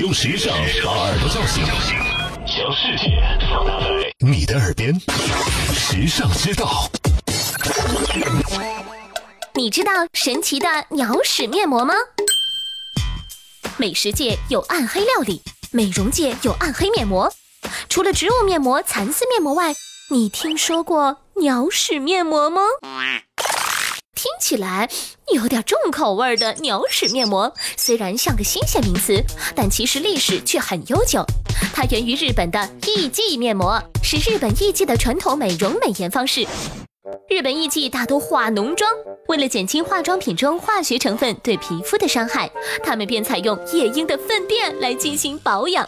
用时尚把耳朵叫醒，将世界放大在你的耳边。时尚之道，你知道神奇的鸟屎面膜吗？美食界有暗黑料理，美容界有暗黑面膜。除了植物面膜、蚕丝面膜外，你听说过鸟屎面膜吗？听起来有点重口味的鸟屎面膜，虽然像个新鲜名词，但其实历史却很悠久。它源于日本的艺伎面膜，是日本艺伎的传统美容美颜方式。日本艺伎大多化浓妆，为了减轻化妆品中化学成分对皮肤的伤害，他们便采用夜莺的粪便来进行保养。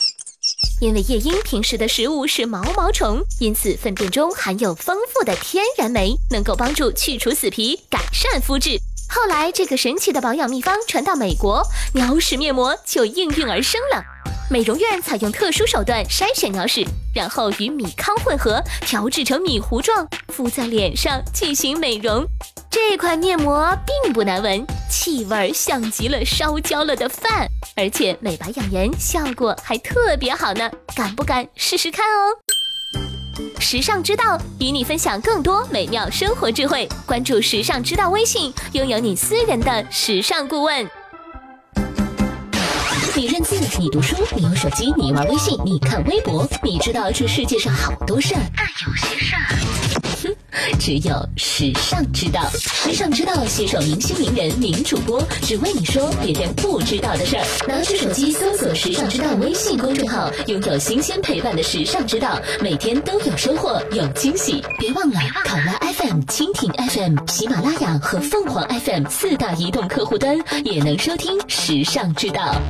因为夜莺平时的食物是毛毛虫，因此粪便中含有丰富的天然酶，能够帮助去除死皮，改善肤质。后来，这个神奇的保养秘方传到美国，鸟屎面膜就应运而生了。美容院采用特殊手段筛选鸟屎，然后与米糠混合，调制成米糊状，敷在脸上进行美容。这款面膜并不难闻，气味像极了烧焦了的饭，而且美白养颜效果还特别好呢。敢不敢试试看哦？时尚之道与你分享更多美妙生活智慧，关注时尚之道微信，拥有你私人的时尚顾问。你认字，你读书，你用手机，你玩微信，你看微博，你知道这世界上好多事儿，但有些事儿。只有时尚知道，时尚知道携手明星名人名主播，只为你说别人不知道的事儿。拿起手机搜索“时尚知道”微信公众号，拥有新鲜陪伴的时尚知道，每天都有收获，有惊喜。别忘了，考拉 FM、蜻蜓 FM、喜马拉雅和凤凰 FM 四大移动客户端也能收听时尚知道。